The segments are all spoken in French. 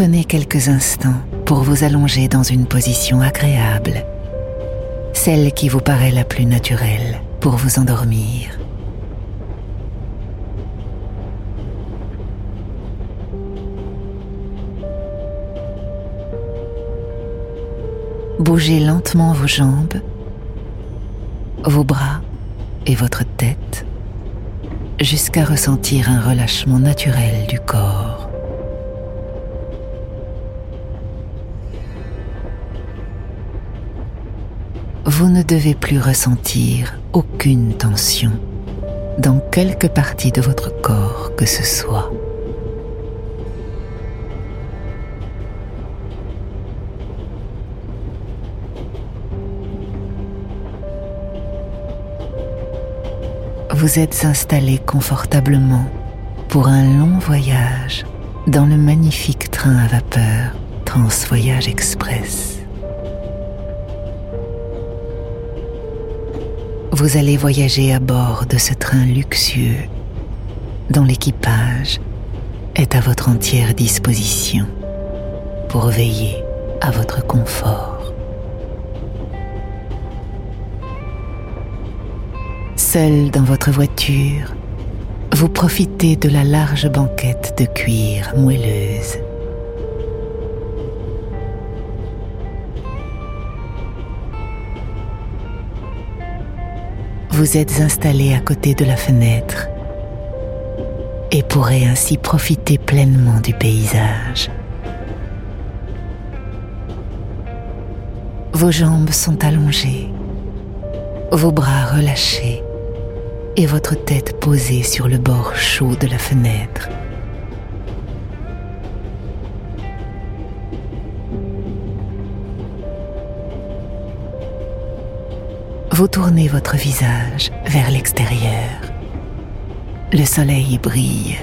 Prenez quelques instants pour vous allonger dans une position agréable, celle qui vous paraît la plus naturelle pour vous endormir. Bougez lentement vos jambes, vos bras et votre tête jusqu'à ressentir un relâchement naturel du corps. Vous ne devez plus ressentir aucune tension dans quelque partie de votre corps que ce soit. Vous êtes installé confortablement pour un long voyage dans le magnifique train à vapeur Transvoyage Express. Vous allez voyager à bord de ce train luxueux dont l'équipage est à votre entière disposition pour veiller à votre confort. Seul dans votre voiture, vous profitez de la large banquette de cuir moelleuse. Vous êtes installé à côté de la fenêtre et pourrez ainsi profiter pleinement du paysage. Vos jambes sont allongées, vos bras relâchés et votre tête posée sur le bord chaud de la fenêtre. Vous tournez votre visage vers l'extérieur. Le soleil brille.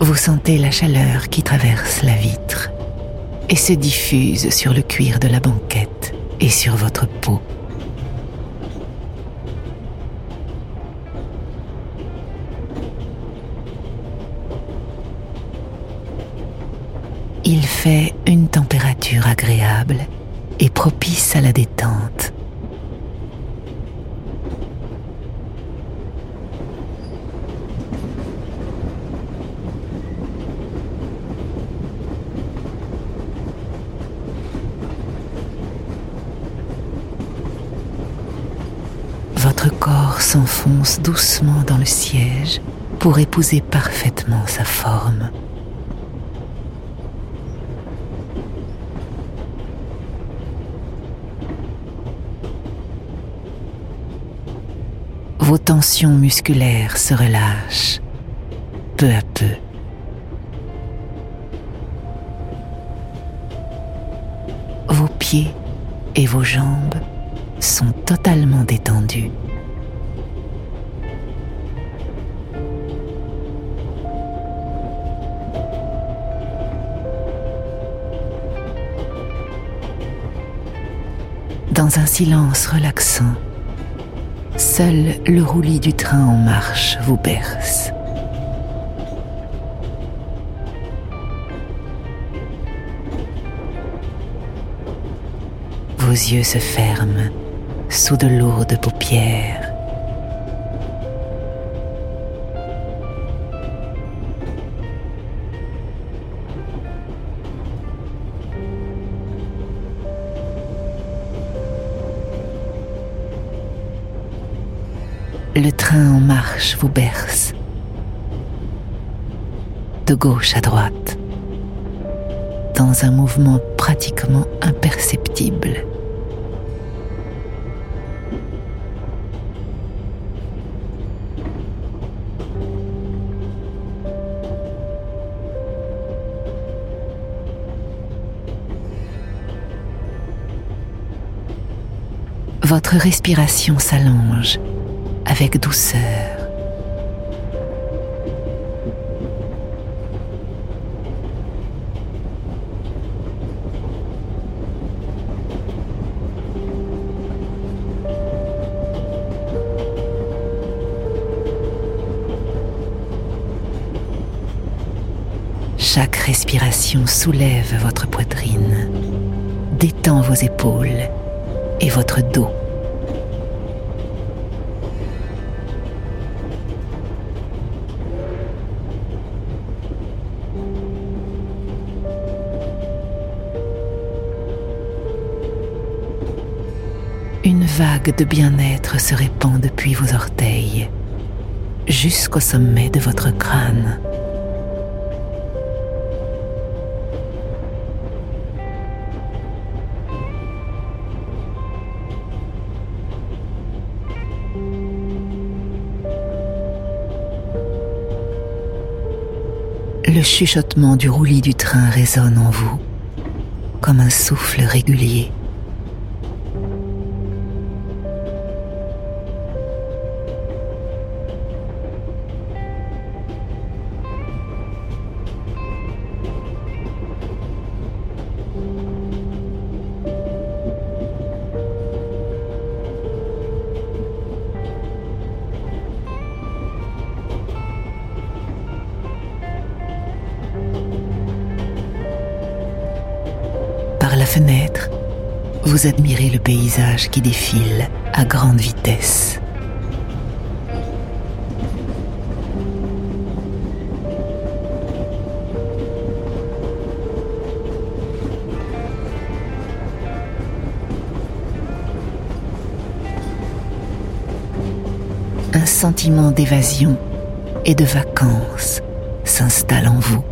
Vous sentez la chaleur qui traverse la vitre et se diffuse sur le cuir de la banquette et sur votre peau. Une température agréable et propice à la détente. Votre corps s'enfonce doucement dans le siège pour épouser parfaitement sa forme. Vos tensions musculaires se relâchent peu à peu. Vos pieds et vos jambes sont totalement détendus. Dans un silence relaxant, Seul le roulis du train en marche vous berce. Vos yeux se ferment sous de lourdes paupières. Marche vous berce, de gauche à droite, dans un mouvement pratiquement imperceptible. Votre respiration s'allonge avec douceur. Chaque respiration soulève votre poitrine, détend vos épaules et votre dos. Vague de bien-être se répand depuis vos orteils jusqu'au sommet de votre crâne. Le chuchotement du roulis du train résonne en vous comme un souffle régulier. Vous admirez le paysage qui défile à grande vitesse. Un sentiment d'évasion et de vacances s'installe en vous.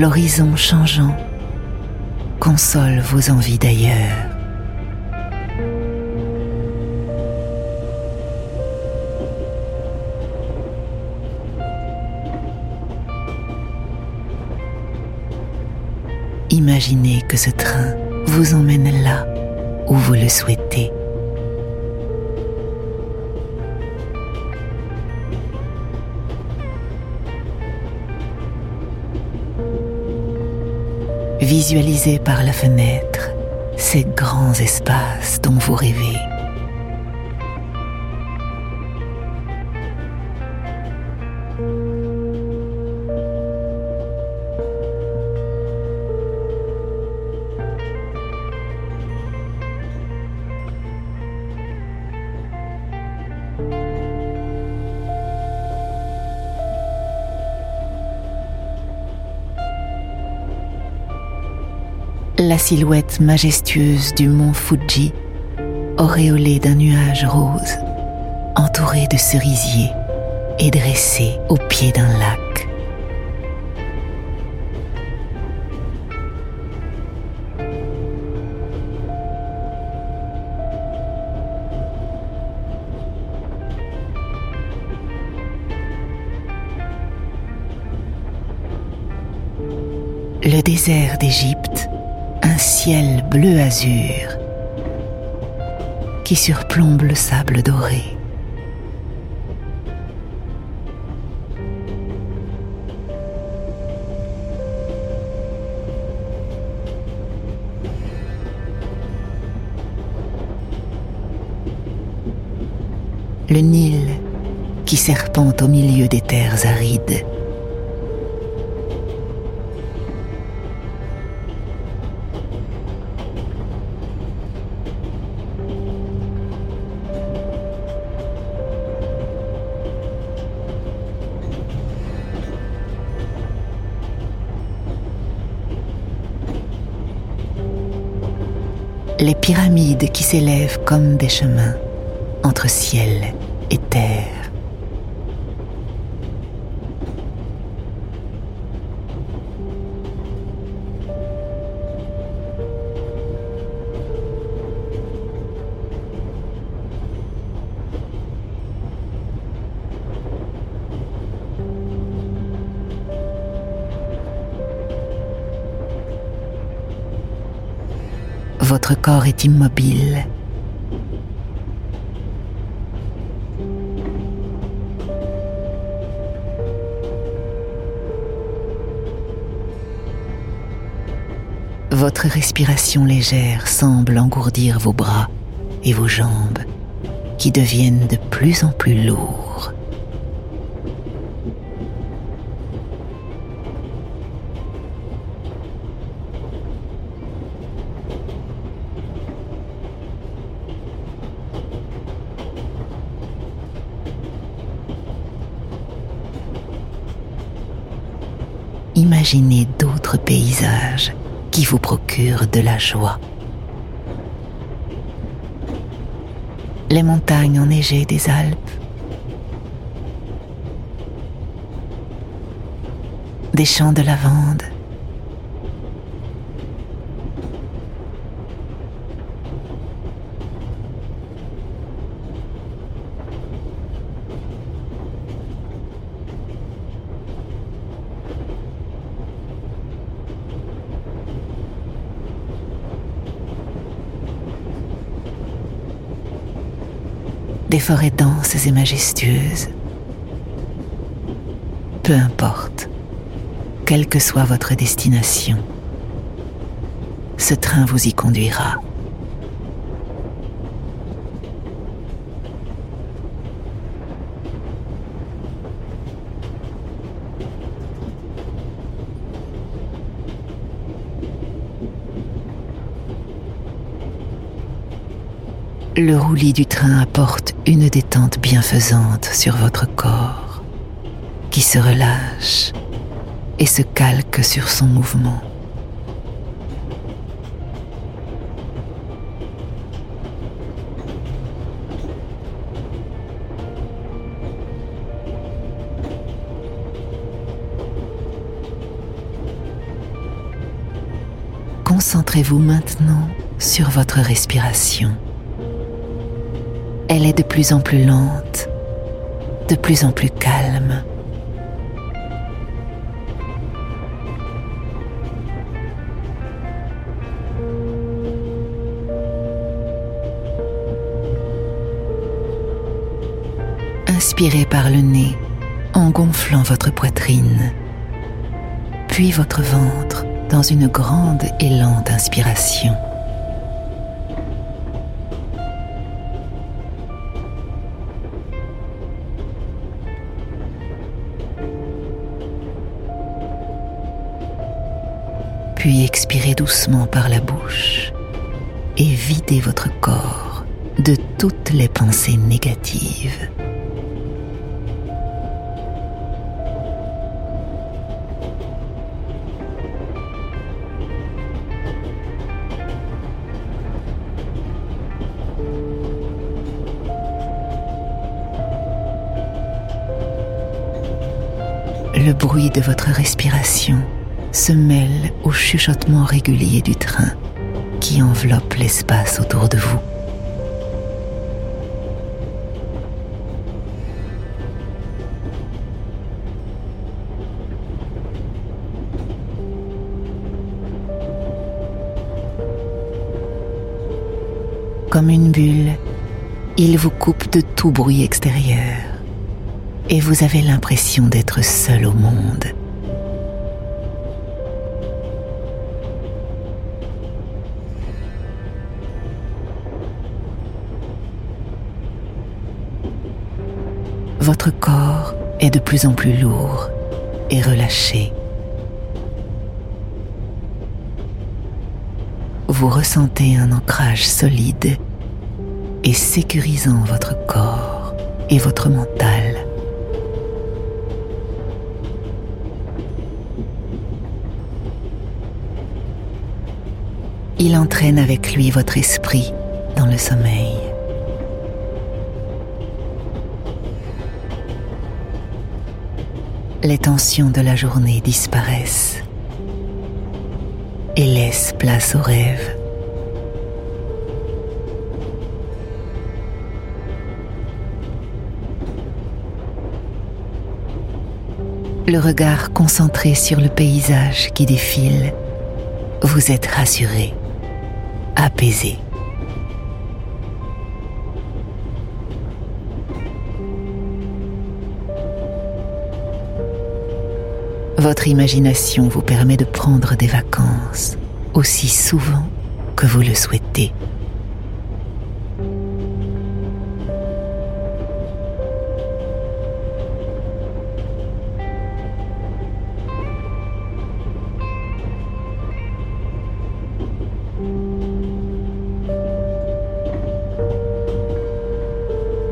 L'horizon changeant console vos envies d'ailleurs. Imaginez que ce train vous emmène là où vous le souhaitez. Visualisez par la fenêtre ces grands espaces dont vous rêvez. La silhouette majestueuse du mont Fuji, auréolée d'un nuage rose, entouré de cerisiers et dressé au pied d'un lac. Le désert d'Égypte ciel bleu azur qui surplombe le sable doré. Le Nil qui serpente au milieu des terres arides les pyramides qui s'élèvent comme des chemins entre ciel et terre. Est immobile. Votre respiration légère semble engourdir vos bras et vos jambes qui deviennent de plus en plus lourds. Imaginez d'autres paysages qui vous procurent de la joie. les montagnes enneigées des Alpes, des champs de lavande, des forêts denses et majestueuses. Peu importe, quelle que soit votre destination, ce train vous y conduira. Le roulis du train apporte une détente bienfaisante sur votre corps, qui se relâche et se calque sur son mouvement. Concentrez-vous maintenant sur votre respiration. Elle est de plus en plus lente, de plus en plus calme. Inspirez par le nez en gonflant votre poitrine, puis votre ventre dans une grande et lente inspiration. Puis expirez doucement par la bouche et videz votre corps de toutes les pensées négatives. Le bruit de votre respiration se mêle au chuchotement régulier du train qui enveloppe l'espace autour de vous. Comme une bulle, il vous coupe de tout bruit extérieur et vous avez l'impression d'être seul au monde. Votre corps est de plus en plus lourd et relâché. Vous ressentez un ancrage solide et sécurisant votre corps et votre mental. Il entraîne avec lui votre esprit dans le sommeil. Les tensions de la journée disparaissent et laissent place aux rêves. Le regard concentré sur le paysage qui défile, vous êtes rassuré, apaisé. Votre imagination vous permet de prendre des vacances aussi souvent que vous le souhaitez.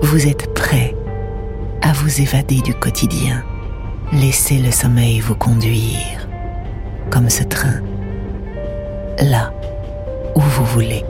Vous êtes prêt à vous évader du quotidien. Laissez le sommeil vous conduire, comme ce train, là où vous voulez.